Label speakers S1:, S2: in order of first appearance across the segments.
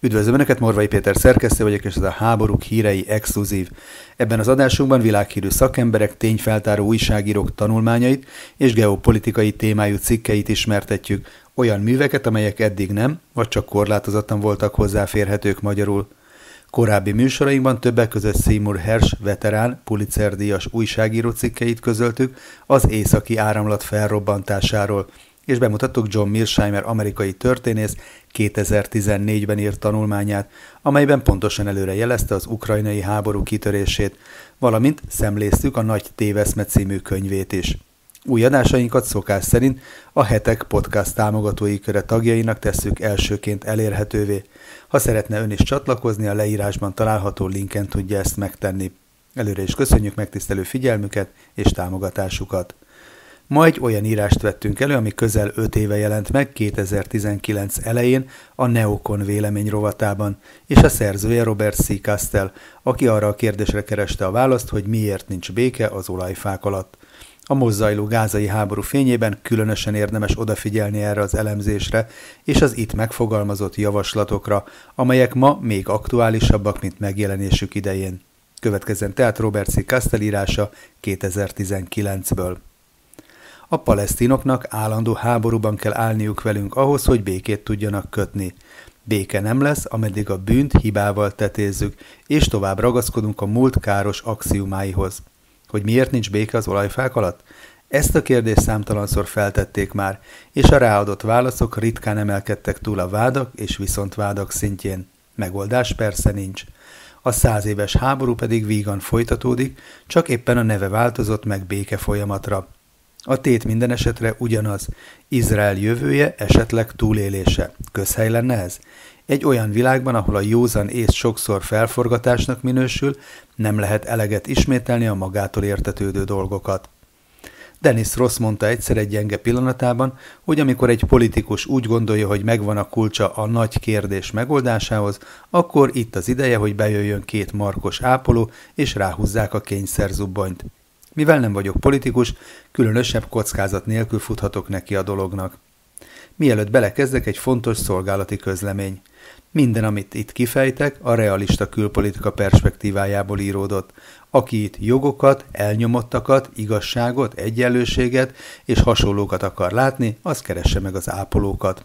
S1: Üdvözlöm Önöket, Morvai Péter szerkesztő vagyok, és ez a Háborúk hírei exkluzív. Ebben az adásunkban világhírű szakemberek, tényfeltáró újságírók tanulmányait és geopolitikai témájú cikkeit ismertetjük, olyan műveket, amelyek eddig nem, vagy csak korlátozottan voltak hozzáférhetők magyarul. Korábbi műsorainkban többek között Seymour Hersh veterán, Pulitzer-díjas újságíró cikkeit közöltük az északi áramlat felrobbantásáról, és bemutattuk John Mearsheimer amerikai történész 2014-ben írt tanulmányát, amelyben pontosan előre jelezte az ukrajnai háború kitörését, valamint szemléztük a Nagy Téveszme című könyvét is. Új adásainkat szokás szerint a Hetek podcast támogatói köre tagjainak tesszük elsőként elérhetővé. Ha szeretne ön is csatlakozni, a leírásban található linken tudja ezt megtenni. Előre is köszönjük megtisztelő figyelmüket és támogatásukat. Ma egy olyan írást vettünk elő, ami közel 5 éve jelent meg 2019 elején a Neokon vélemény rovatában, és a szerzője Robert C. Castell, aki arra a kérdésre kereste a választ, hogy miért nincs béke az olajfák alatt. A mozzajló gázai háború fényében különösen érdemes odafigyelni erre az elemzésre és az itt megfogalmazott javaslatokra, amelyek ma még aktuálisabbak, mint megjelenésük idején. Következzen tehát Robert C. Castell írása 2019-ből. A palesztinoknak állandó háborúban kell állniuk velünk ahhoz, hogy békét tudjanak kötni. Béke nem lesz, ameddig a bűnt hibával tetézzük, és tovább ragaszkodunk a múlt káros axiumáihoz. Hogy miért nincs béke az olajfák alatt? Ezt a kérdést számtalanszor feltették már, és a ráadott válaszok ritkán emelkedtek túl a vádak és viszontvádak szintjén. Megoldás persze nincs. A száz éves háború pedig vígan folytatódik, csak éppen a neve változott meg béke folyamatra. A tét minden esetre ugyanaz. Izrael jövője, esetleg túlélése. Közhely lenne ez? Egy olyan világban, ahol a józan ész sokszor felforgatásnak minősül, nem lehet eleget ismételni a magától értetődő dolgokat. Dennis Ross mondta egyszer egy gyenge pillanatában, hogy amikor egy politikus úgy gondolja, hogy megvan a kulcsa a nagy kérdés megoldásához, akkor itt az ideje, hogy bejöjjön két markos ápoló, és ráhúzzák a kényszerzubbonyt. Mivel nem vagyok politikus, különösebb kockázat nélkül futhatok neki a dolognak. Mielőtt belekezdek, egy fontos szolgálati közlemény. Minden, amit itt kifejtek, a realista külpolitika perspektívájából íródott. Aki itt jogokat, elnyomottakat, igazságot, egyenlőséget és hasonlókat akar látni, az keresse meg az ápolókat.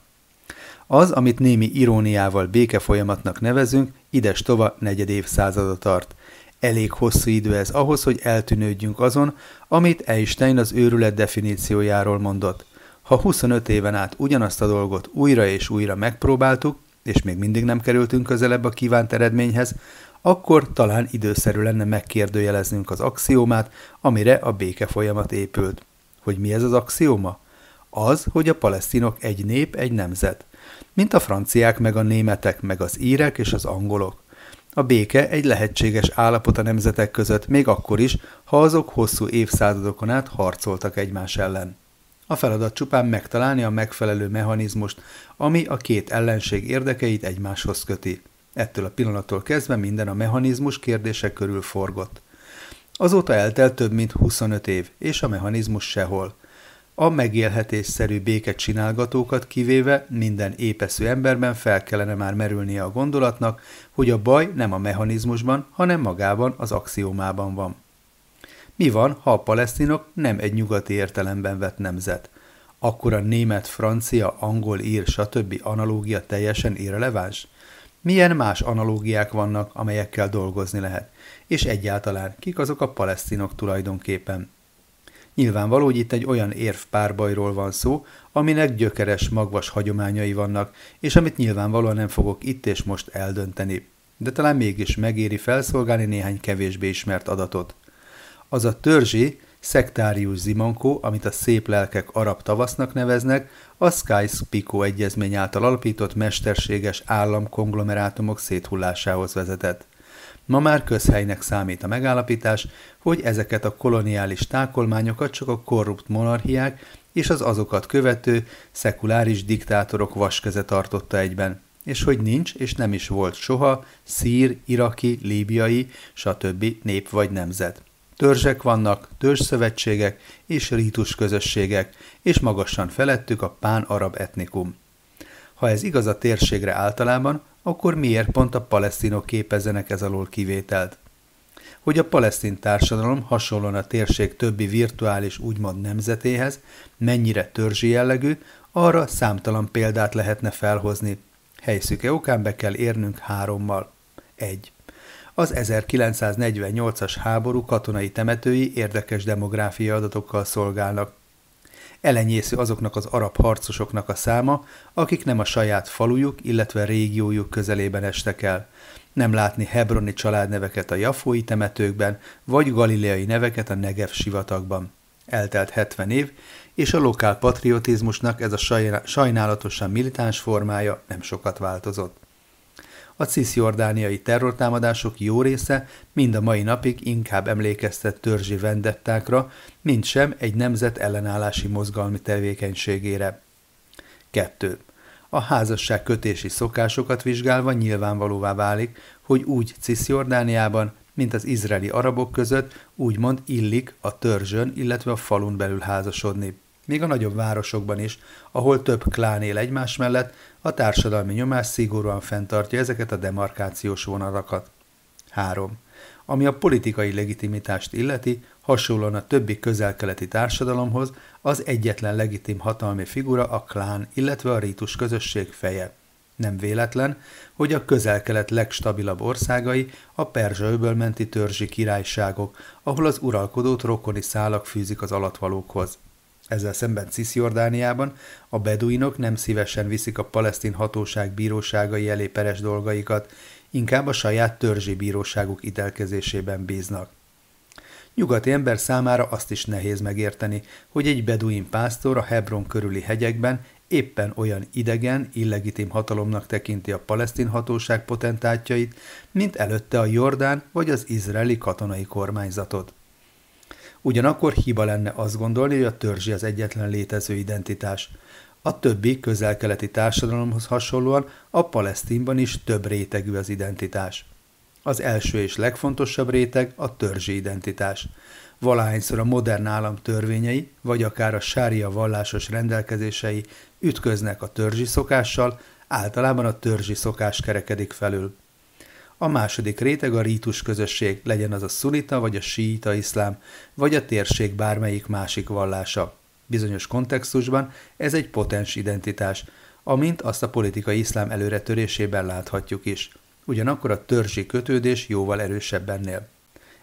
S1: Az, amit némi iróniával béke folyamatnak nevezünk, ides tova negyed évszázada tart. Elég hosszú idő ez ahhoz, hogy eltűnődjünk azon, amit Einstein az őrület definíciójáról mondott. Ha 25 éven át ugyanazt a dolgot újra és újra megpróbáltuk, és még mindig nem kerültünk közelebb a kívánt eredményhez, akkor talán időszerű lenne megkérdőjeleznünk az axiómát, amire a béke folyamat épült. Hogy mi ez az axióma? Az, hogy a palesztinok egy nép, egy nemzet. Mint a franciák, meg a németek, meg az írek és az angolok. A béke egy lehetséges állapot a nemzetek között, még akkor is, ha azok hosszú évszázadokon át harcoltak egymás ellen. A feladat csupán megtalálni a megfelelő mechanizmust, ami a két ellenség érdekeit egymáshoz köti. Ettől a pillanattól kezdve minden a mechanizmus kérdések körül forgott. Azóta eltelt több mint 25 év, és a mechanizmus sehol. A megélhetésszerű béket csinálgatókat kivéve minden épeszű emberben fel kellene már merülnie a gondolatnak, hogy a baj nem a mechanizmusban, hanem magában az axiómában van. Mi van, ha a palesztinok nem egy nyugati értelemben vett nemzet? Akkor a német, francia, angol, ír, stb. analógia teljesen irreleváns? Milyen más analógiák vannak, amelyekkel dolgozni lehet? És egyáltalán kik azok a palesztinok tulajdonképpen? Nyilvánvaló, hogy itt egy olyan érv párbajról van szó, aminek gyökeres, magvas hagyományai vannak, és amit nyilvánvalóan nem fogok itt és most eldönteni. De talán mégis megéri felszolgálni néhány kevésbé ismert adatot. Az a törzsi, szektárius zimankó, amit a szép lelkek arab tavasznak neveznek, a Sykes-Picot egyezmény által alapított mesterséges államkonglomerátumok széthullásához vezetett. Ma már közhelynek számít a megállapítás, hogy ezeket a koloniális tákolmányokat csak a korrupt monarchiák és az azokat követő szekuláris diktátorok vaskeze tartotta egyben, és hogy nincs és nem is volt soha szír, iraki, líbiai, stb. nép vagy nemzet. Törzsek vannak, törzszövetségek és rítus közösségek, és magasan felettük a pán-arab etnikum. Ha ez igaz a térségre általában, akkor miért pont a palesztinok képezzenek ez alól kivételt? Hogy a palesztin társadalom hasonlóan a térség többi virtuális úgymond nemzetéhez mennyire törzsi jellegű, arra számtalan példát lehetne felhozni. Helyszüke okán be kell érnünk hárommal. 1. Az 1948-as háború katonai temetői érdekes demográfiai adatokkal szolgálnak. Elenyésző azoknak az arab harcosoknak a száma, akik nem a saját falujuk, illetve régiójuk közelében estek el. Nem látni hebroni családneveket a jafói temetőkben, vagy galileai neveket a Negev sivatagban. Eltelt 70 év, és a lokál patriotizmusnak ez a sajnálatosan militáns formája nem sokat változott. A cisjordániai terrortámadások jó része mind a mai napig inkább emlékeztet törzsi vendettákra, mint sem egy nemzet ellenállási mozgalmi tevékenységére. 2. A házasság kötési szokásokat vizsgálva nyilvánvalóvá válik, hogy úgy Cisjordániában, mint az izraeli arabok között úgymond illik a törzsön, illetve a falun belül házasodni. Még a nagyobb városokban is, ahol több klán él egymás mellett, a társadalmi nyomás szigorúan fenntartja ezeket a demarkációs vonalakat. 3. Ami a politikai legitimitást illeti, hasonlóan a többi közelkeleti társadalomhoz, az egyetlen legitim hatalmi figura a klán, illetve a rítus közösség feje. Nem véletlen, hogy a közelkelet legstabilabb országai a perzsa menti törzsi királyságok, ahol az uralkodót rokoni szálak fűzik az alatvalókhoz. Ezzel szemben Cisjordániában a beduinok nem szívesen viszik a palesztin hatóság bíróságai elé peres dolgaikat, inkább a saját törzsi bíróságuk ítélkezésében bíznak. Nyugati ember számára azt is nehéz megérteni, hogy egy beduin pásztor a Hebron körüli hegyekben éppen olyan idegen, illegitim hatalomnak tekinti a palesztin hatóság potentátjait, mint előtte a Jordán vagy az izraeli katonai kormányzatot. Ugyanakkor hiba lenne azt gondolni, hogy a törzsi az egyetlen létező identitás. A többi közel-keleti társadalomhoz hasonlóan a Palesztinban is több rétegű az identitás. Az első és legfontosabb réteg a törzsi identitás. Valahányszor a modern állam törvényei, vagy akár a sária vallásos rendelkezései ütköznek a törzsi szokással, általában a törzsi szokás kerekedik felül. A második réteg a rítus közösség, legyen az a szunita vagy a síita iszlám, vagy a térség bármelyik másik vallása. Bizonyos kontextusban ez egy potens identitás, amint azt a politikai iszlám előretörésében láthatjuk is. Ugyanakkor a törzsi kötődés jóval erősebb ennél.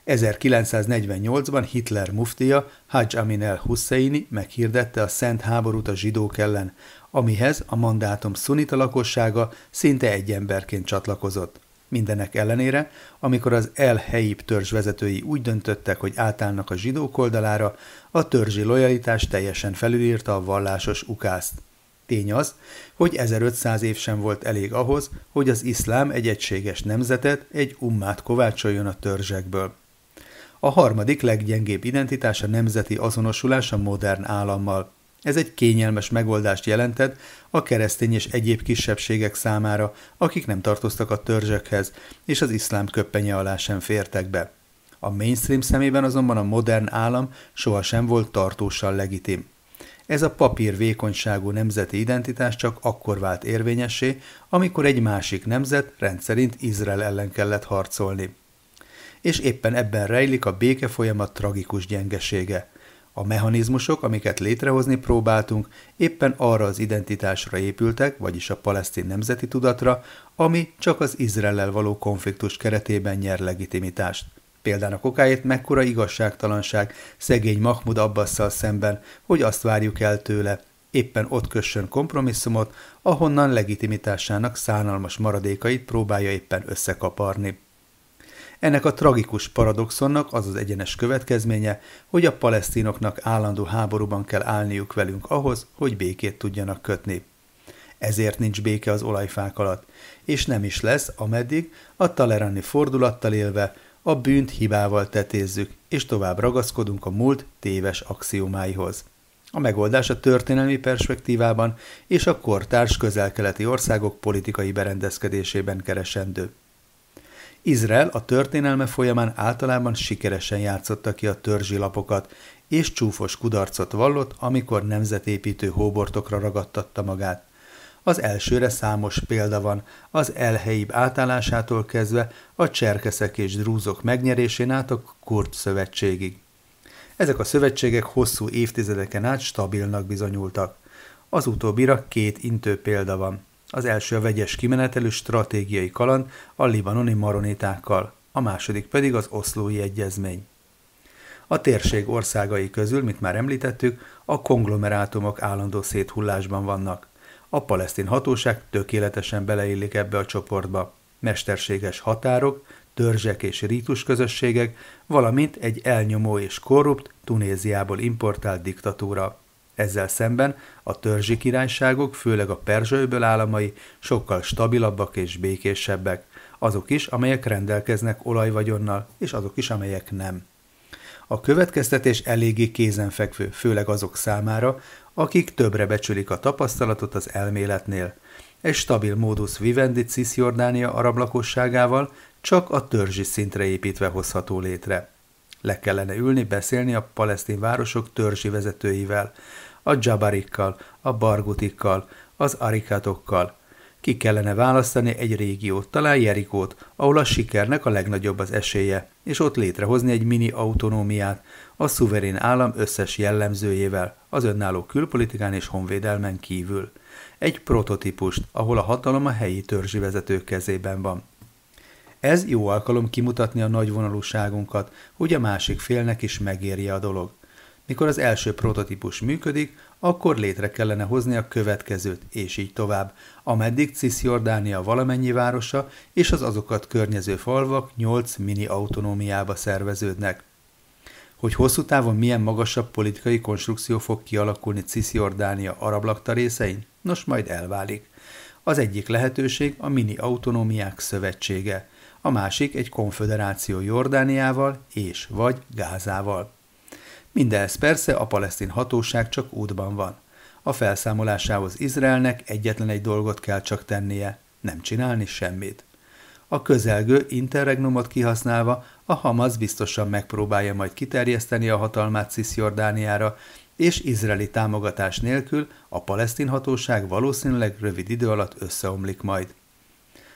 S1: 1948-ban Hitler muftia Hajj Amin el Husseini meghirdette a szent háborút a zsidók ellen, amihez a mandátum szunita lakossága szinte egy emberként csatlakozott. Mindenek ellenére, amikor az El Helyib törzs vezetői úgy döntöttek, hogy átállnak a zsidók oldalára, a törzsi lojalitás teljesen felülírta a vallásos ukászt. Tény az, hogy 1500 év sem volt elég ahhoz, hogy az iszlám egy egységes nemzetet, egy ummát kovácsoljon a törzsekből. A harmadik leggyengébb identitás a nemzeti azonosulás a modern állammal. Ez egy kényelmes megoldást jelentett a keresztény és egyéb kisebbségek számára, akik nem tartoztak a törzsekhez, és az iszlám köppenye alá sem fértek be. A mainstream szemében azonban a modern állam sohasem volt tartósan legitim. Ez a papír vékonyságú nemzeti identitás csak akkor vált érvényessé, amikor egy másik nemzet rendszerint Izrael ellen kellett harcolni. És éppen ebben rejlik a béke folyamat tragikus gyengesége – a mechanizmusok, amiket létrehozni próbáltunk, éppen arra az identitásra épültek, vagyis a palesztin nemzeti tudatra, ami csak az Izraellel való konfliktus keretében nyer legitimitást. Példának okáért mekkora igazságtalanság szegény Mahmud Abbasszal szemben, hogy azt várjuk el tőle, éppen ott kössön kompromisszumot, ahonnan legitimitásának szánalmas maradékait próbálja éppen összekaparni. Ennek a tragikus paradoxonnak az az egyenes következménye, hogy a palesztinoknak állandó háborúban kell állniuk velünk ahhoz, hogy békét tudjanak kötni. Ezért nincs béke az olajfák alatt, és nem is lesz, ameddig a talerani fordulattal élve a bűnt hibával tetézzük, és tovább ragaszkodunk a múlt téves axiomáihoz. A megoldás a történelmi perspektívában és a kortárs közel-keleti országok politikai berendezkedésében keresendő. Izrael a történelme folyamán általában sikeresen játszotta ki a törzsi lapokat, és csúfos kudarcot vallott, amikor nemzetépítő hóbortokra ragadtatta magát. Az elsőre számos példa van, az elhelyibb átállásától kezdve a cserkeszek és drúzok megnyerésén át a kurt szövetségig. Ezek a szövetségek hosszú évtizedeken át stabilnak bizonyultak. Az utóbbira két intő példa van. Az első a vegyes kimenetelő stratégiai kaland a libanoni maronitákkal, a második pedig az oszlói egyezmény. A térség országai közül, mint már említettük, a konglomerátumok állandó széthullásban vannak. A palesztin hatóság tökéletesen beleillik ebbe a csoportba. Mesterséges határok, törzsek és rítusközösségek, valamint egy elnyomó és korrupt, Tunéziából importált diktatúra. Ezzel szemben a törzsi királyságok, főleg a perzsőből államai sokkal stabilabbak és békésebbek, azok is, amelyek rendelkeznek olajvagyonnal, és azok is, amelyek nem. A következtetés eléggé kézenfekvő, főleg azok számára, akik többre becsülik a tapasztalatot az elméletnél. Egy stabil módusz vivendi Cisjordánia arab lakosságával csak a törzsi szintre építve hozható létre. Le kellene ülni, beszélni a palesztin városok törzsi vezetőivel, a dzsabarikkal, a bargutikkal, az arikátokkal. Ki kellene választani egy régiót, talán Jerikót, ahol a sikernek a legnagyobb az esélye, és ott létrehozni egy mini autonómiát, a szuverén állam összes jellemzőjével, az önálló külpolitikán és honvédelmen kívül. Egy prototípust, ahol a hatalom a helyi törzsi vezetők kezében van. Ez jó alkalom kimutatni a nagyvonalúságunkat, hogy a másik félnek is megérje a dolog. Mikor az első prototípus működik, akkor létre kellene hozni a következőt, és így tovább, ameddig Cisjordánia valamennyi városa és az azokat környező falvak nyolc mini autonómiába szerveződnek. Hogy hosszú távon milyen magasabb politikai konstrukció fog kialakulni Cisjordánia arab lakta részein? Nos, majd elválik. Az egyik lehetőség a mini autonómiák szövetsége, a másik egy konföderáció Jordániával és vagy Gázával. Mindez persze a palesztin hatóság csak útban van. A felszámolásához Izraelnek egyetlen egy dolgot kell csak tennie, nem csinálni semmit. A közelgő interregnumot kihasználva a Hamas biztosan megpróbálja majd kiterjeszteni a hatalmát Cisjordániára, és izraeli támogatás nélkül a palesztin hatóság valószínűleg rövid idő alatt összeomlik majd.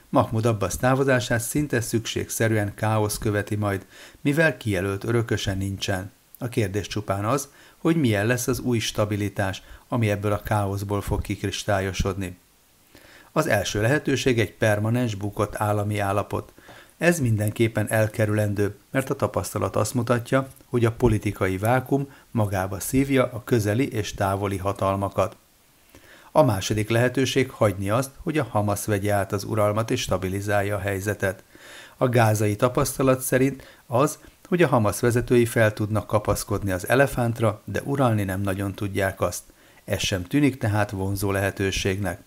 S1: Mahmud Abbas távozását szinte szükségszerűen káosz követi majd, mivel kijelölt örököse nincsen. A kérdés csupán az, hogy milyen lesz az új stabilitás, ami ebből a káoszból fog kikristályosodni. Az első lehetőség egy permanens bukott állami állapot. Ez mindenképpen elkerülendő, mert a tapasztalat azt mutatja, hogy a politikai vákum magába szívja a közeli és távoli hatalmakat. A második lehetőség hagyni azt, hogy a Hamas vegye át az uralmat és stabilizálja a helyzetet. A gázai tapasztalat szerint az, hogy a Hamas vezetői fel tudnak kapaszkodni az elefántra, de uralni nem nagyon tudják azt. Ez sem tűnik tehát vonzó lehetőségnek.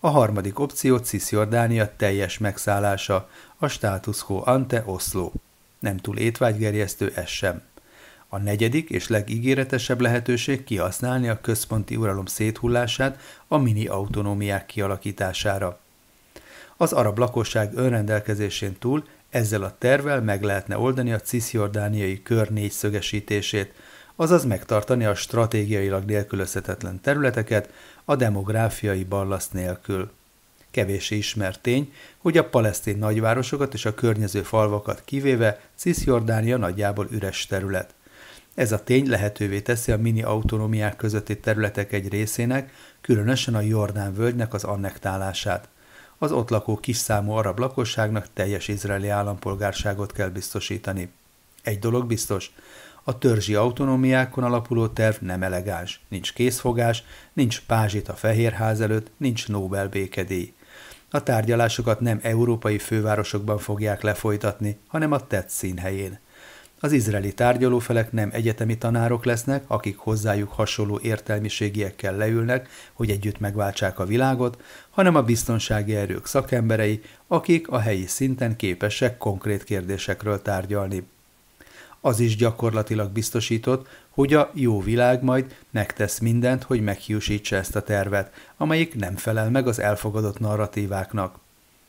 S1: A harmadik opció Cisjordánia teljes megszállása, a status quo ante Oslo. Nem túl étvágygerjesztő ez sem. A negyedik és legígéretesebb lehetőség kihasználni a központi uralom széthullását a mini autonómiák kialakítására. Az arab lakosság önrendelkezésén túl ezzel a tervel meg lehetne oldani a cisjordániai kör négyszögesítését, azaz megtartani a stratégiailag nélkülözhetetlen területeket a demográfiai ballaszt nélkül. Kevéssé ismert tény, hogy a palesztin nagyvárosokat és a környező falvakat kivéve Cisjordánia nagyjából üres terület. Ez a tény lehetővé teszi a mini autonómiák közötti területek egy részének, különösen a Jordán völgynek az annektálását. Az ott lakó kisszámú arab lakosságnak teljes izraeli állampolgárságot kell biztosítani. Egy dolog biztos, a törzsi autonómiákon alapuló terv nem elegáns, nincs készfogás, nincs pázsit a Fehérház előtt, nincs Nobel békedély. A tárgyalásokat nem európai fővárosokban fogják lefolytatni, hanem a tett színhelyén. Az izraeli tárgyalófelek nem egyetemi tanárok lesznek, akik hozzájuk hasonló értelmiségiekkel leülnek, hogy együtt megváltsák a világot, hanem a biztonsági erők szakemberei, akik a helyi szinten képesek konkrét kérdésekről tárgyalni. Az is gyakorlatilag biztosított, hogy a jó világ majd megtesz mindent, hogy meghiúsítsa ezt a tervet, amelyik nem felel meg az elfogadott narratíváknak.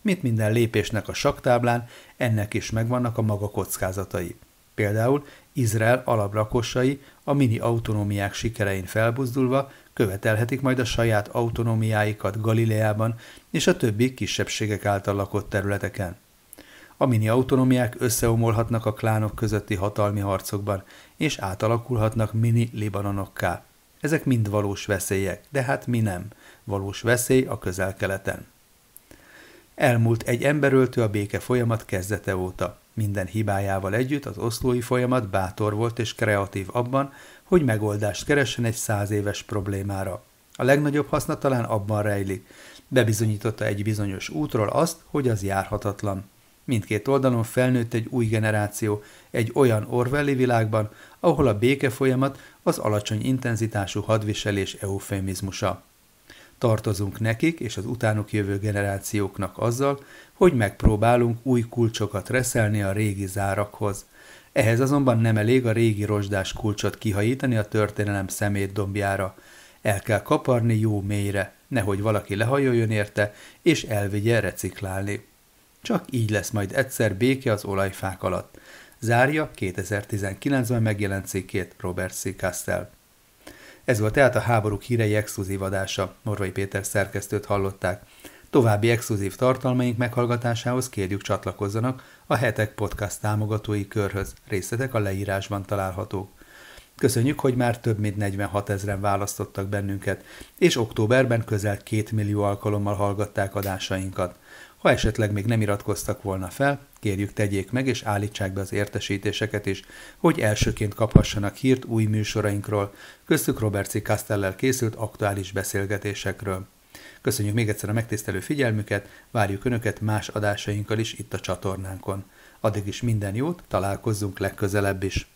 S1: Mint minden lépésnek a saktáblán, ennek is megvannak a maga kockázatai. Például Izrael alaprakosai a mini autonómiák sikerein felbuzdulva követelhetik majd a saját autonómiáikat Galileában és a többi kisebbségek által lakott területeken. A mini autonómiák összeomolhatnak a klánok közötti hatalmi harcokban, és átalakulhatnak mini libanonokká. Ezek mind valós veszélyek, de hát mi nem. Valós veszély a közel-keleten. Elmúlt egy emberöltő a béke folyamat kezdete óta. Minden hibájával együtt az oszlói folyamat bátor volt és kreatív abban, hogy megoldást keressen egy száz éves problémára. A legnagyobb haszna talán abban rejlik. Bebizonyította egy bizonyos útról azt, hogy az járhatatlan. Mindkét oldalon felnőtt egy új generáció, egy olyan Orwelli világban, ahol a béke folyamat az alacsony intenzitású hadviselés eufemizmusa. Tartozunk nekik és az utánuk jövő generációknak azzal, hogy megpróbálunk új kulcsokat reszelni a régi zárakhoz. Ehhez azonban nem elég a régi rozsdás kulcsot kihajítani a történelem szemét dombjára. El kell kaparni jó mélyre, nehogy valaki lehajoljon érte, és elvigye reciklálni. Csak így lesz majd egyszer béke az olajfák alatt. Zárja 2019-ben megjelent cikkét Robert C. Castell. Ez volt tehát a háborúk hírei exkluzív adása. Morvai Péter szerkesztőt hallották. További exkluzív tartalmaink meghallgatásához kérjük csatlakozzanak a Hetek Podcast támogatói körhöz. Részletek a leírásban találhatók. Köszönjük, hogy már több mint 46 ezeren választottak bennünket, és októberben közel 2 millió alkalommal hallgatták adásainkat. Ha esetleg még nem iratkoztak volna fel, kérjük tegyék meg és állítsák be az értesítéseket is, hogy elsőként kaphassanak hírt új műsorainkról, köztük Roberci Castellel készült aktuális beszélgetésekről. Köszönjük még egyszer a megtisztelő figyelmüket, várjuk Önöket más adásainkkal is itt a csatornánkon. Addig is minden jót, találkozzunk legközelebb is!